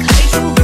开出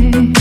You.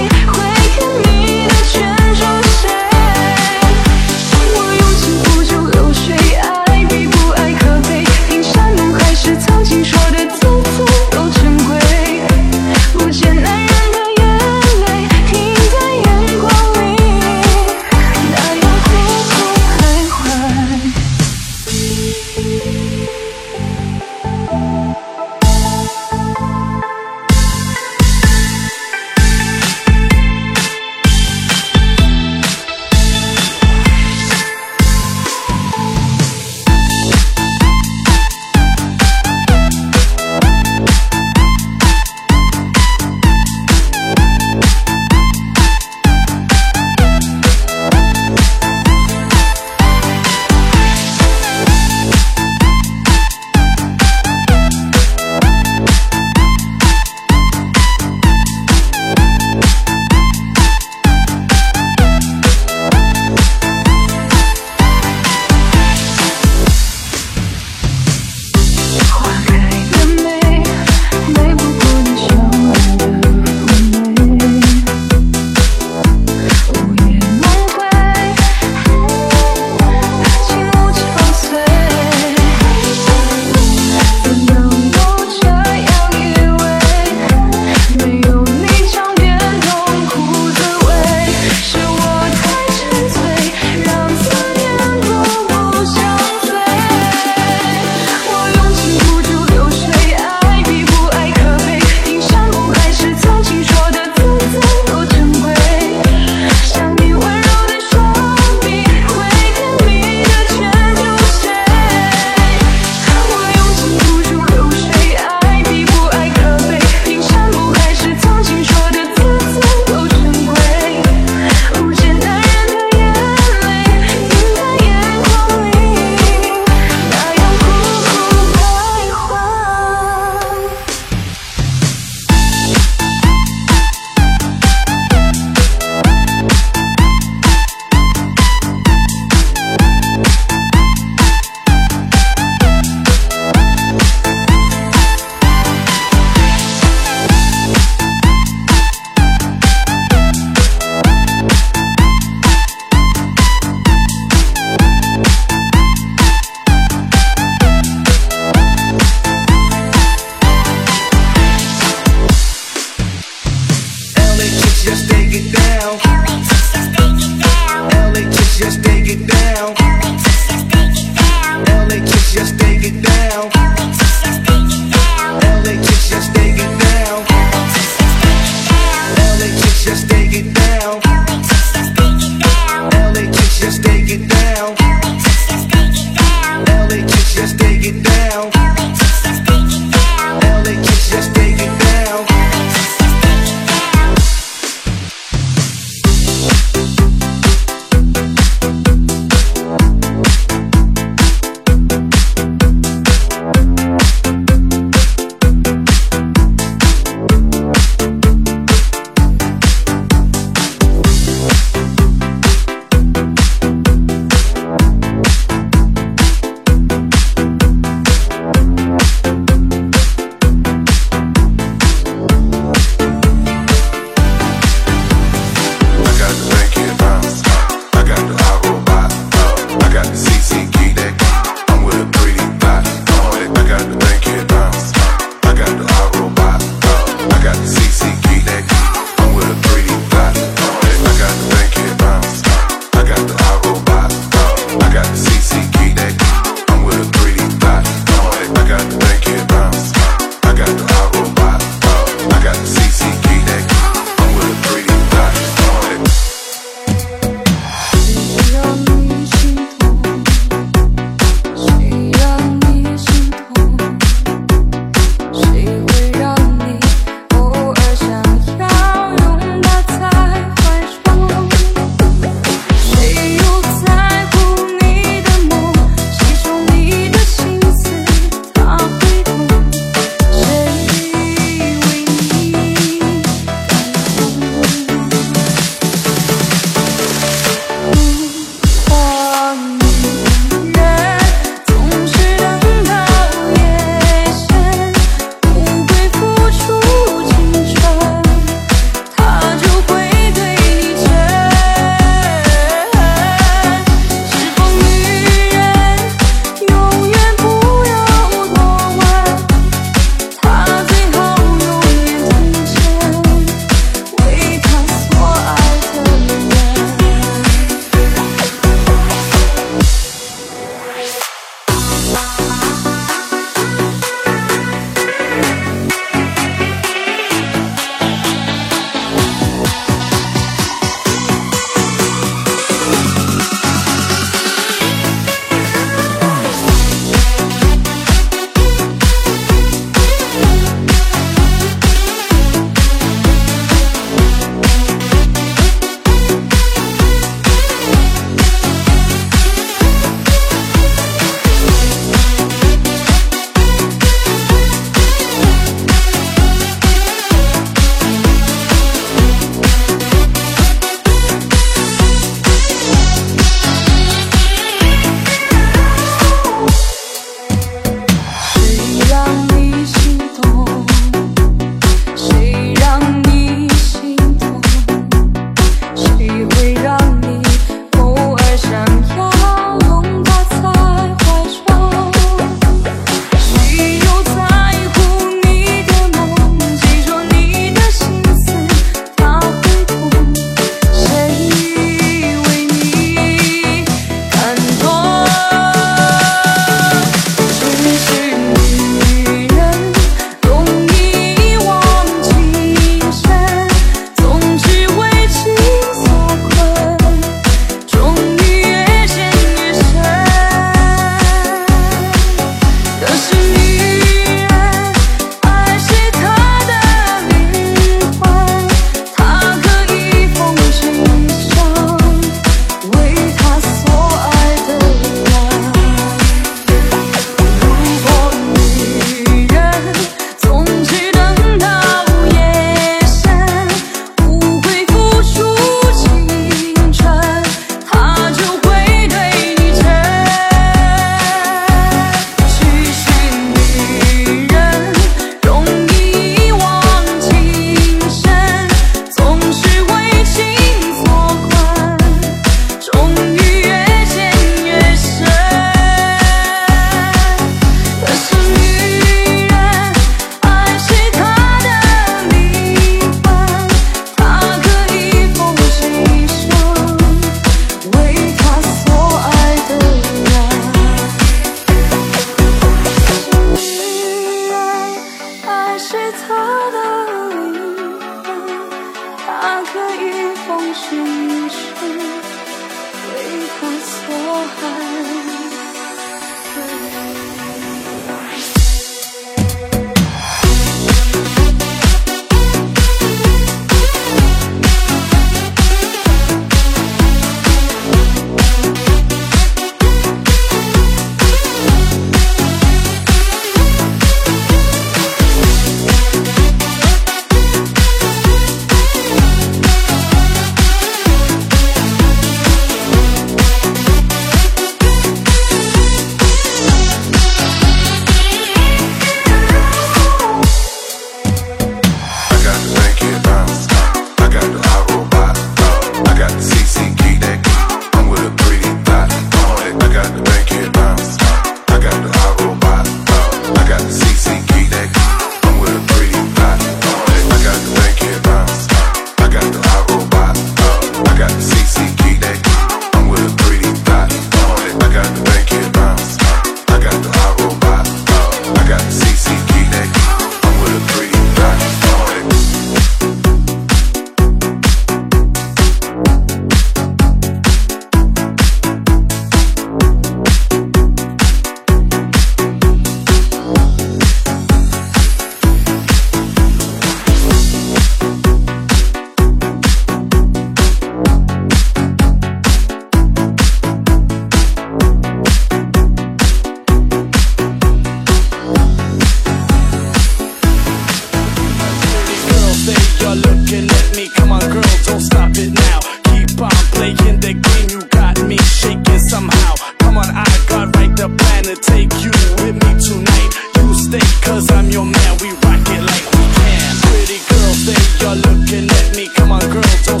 Looking at me. Come on, girl, don't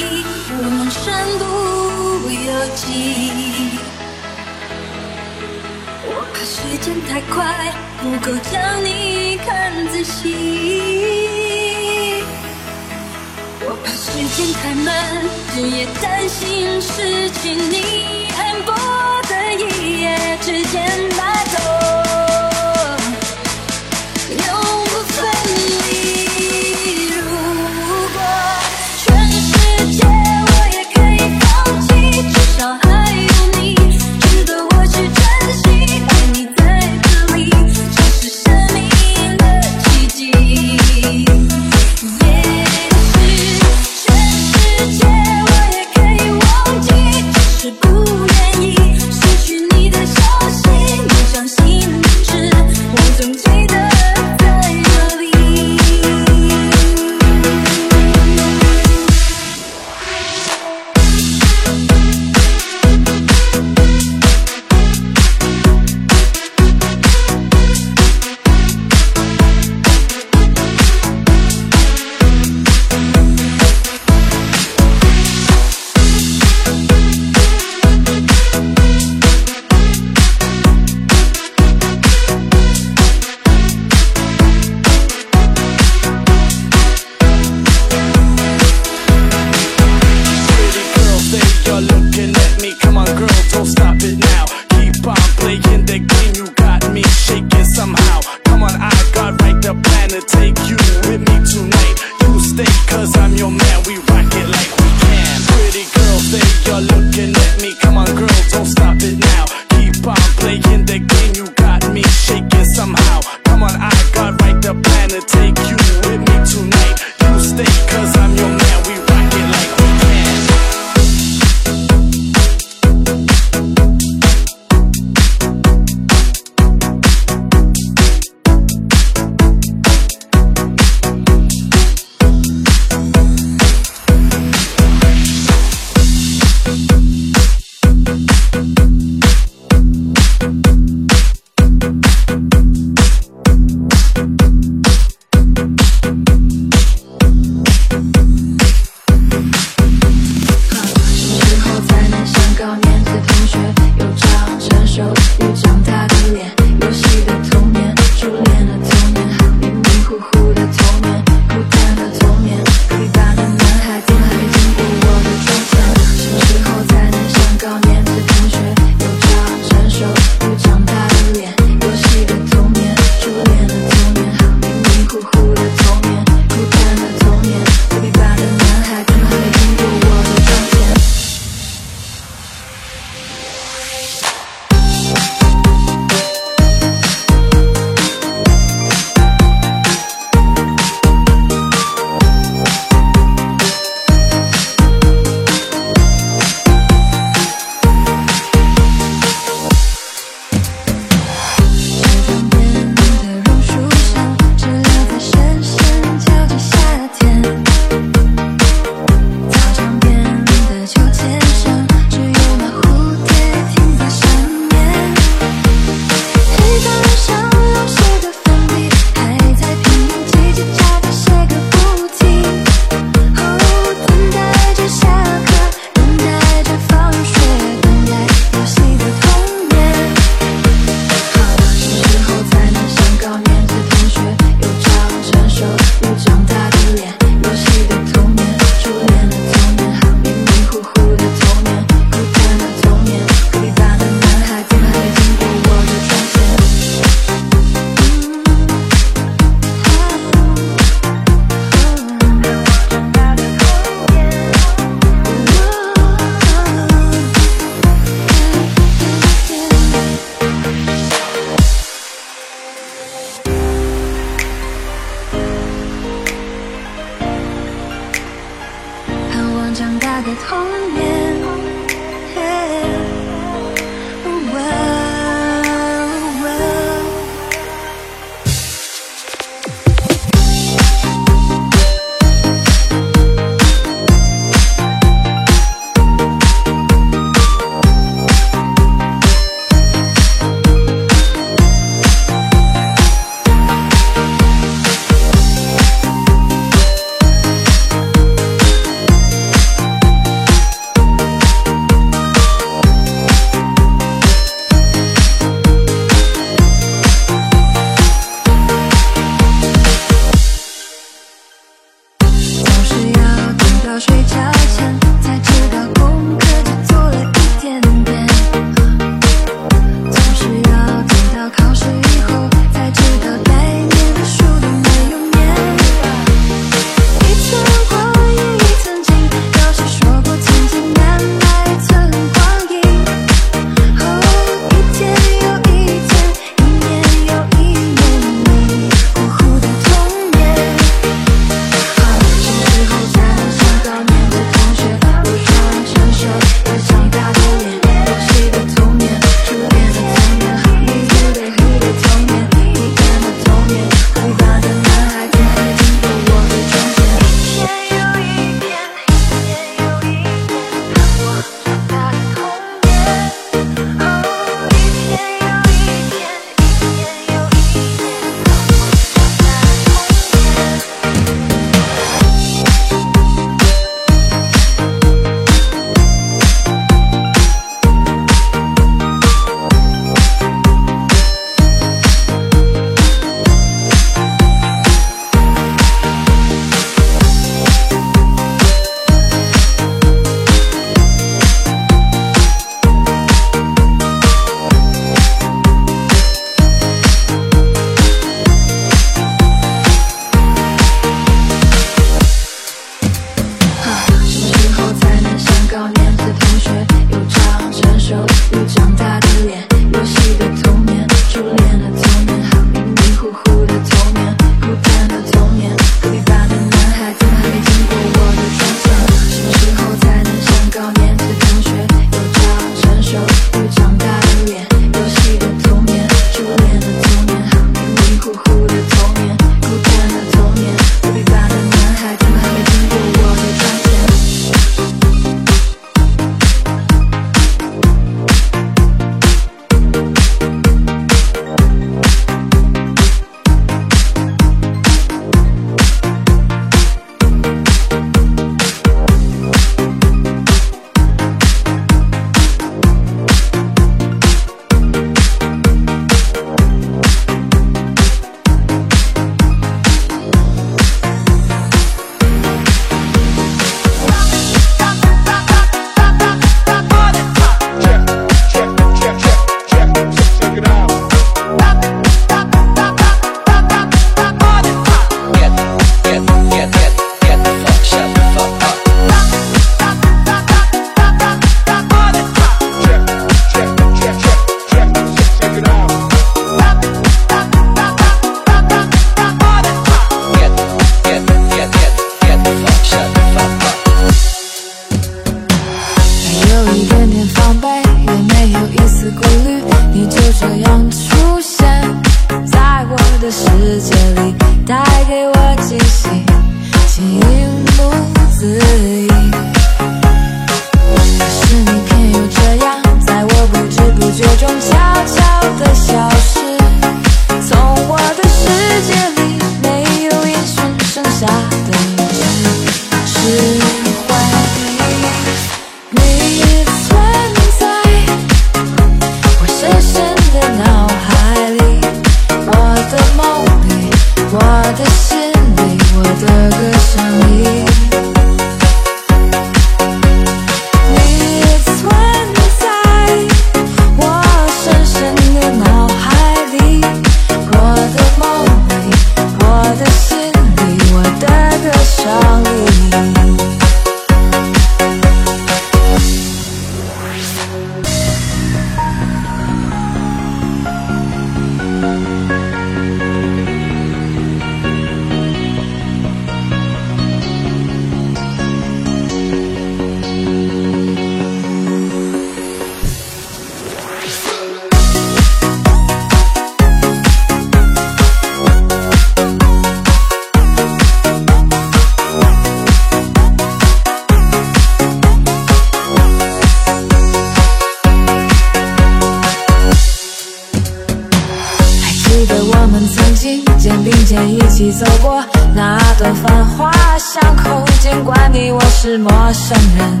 前一起走过那段繁华巷口，尽管你我是陌生人，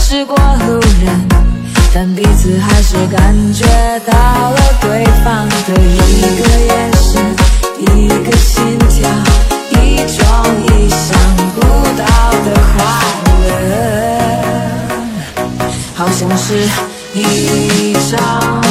是过路人，但彼此还是感觉到了对方的一个眼神，一个心跳，一种意想不到的快乐。好像是一场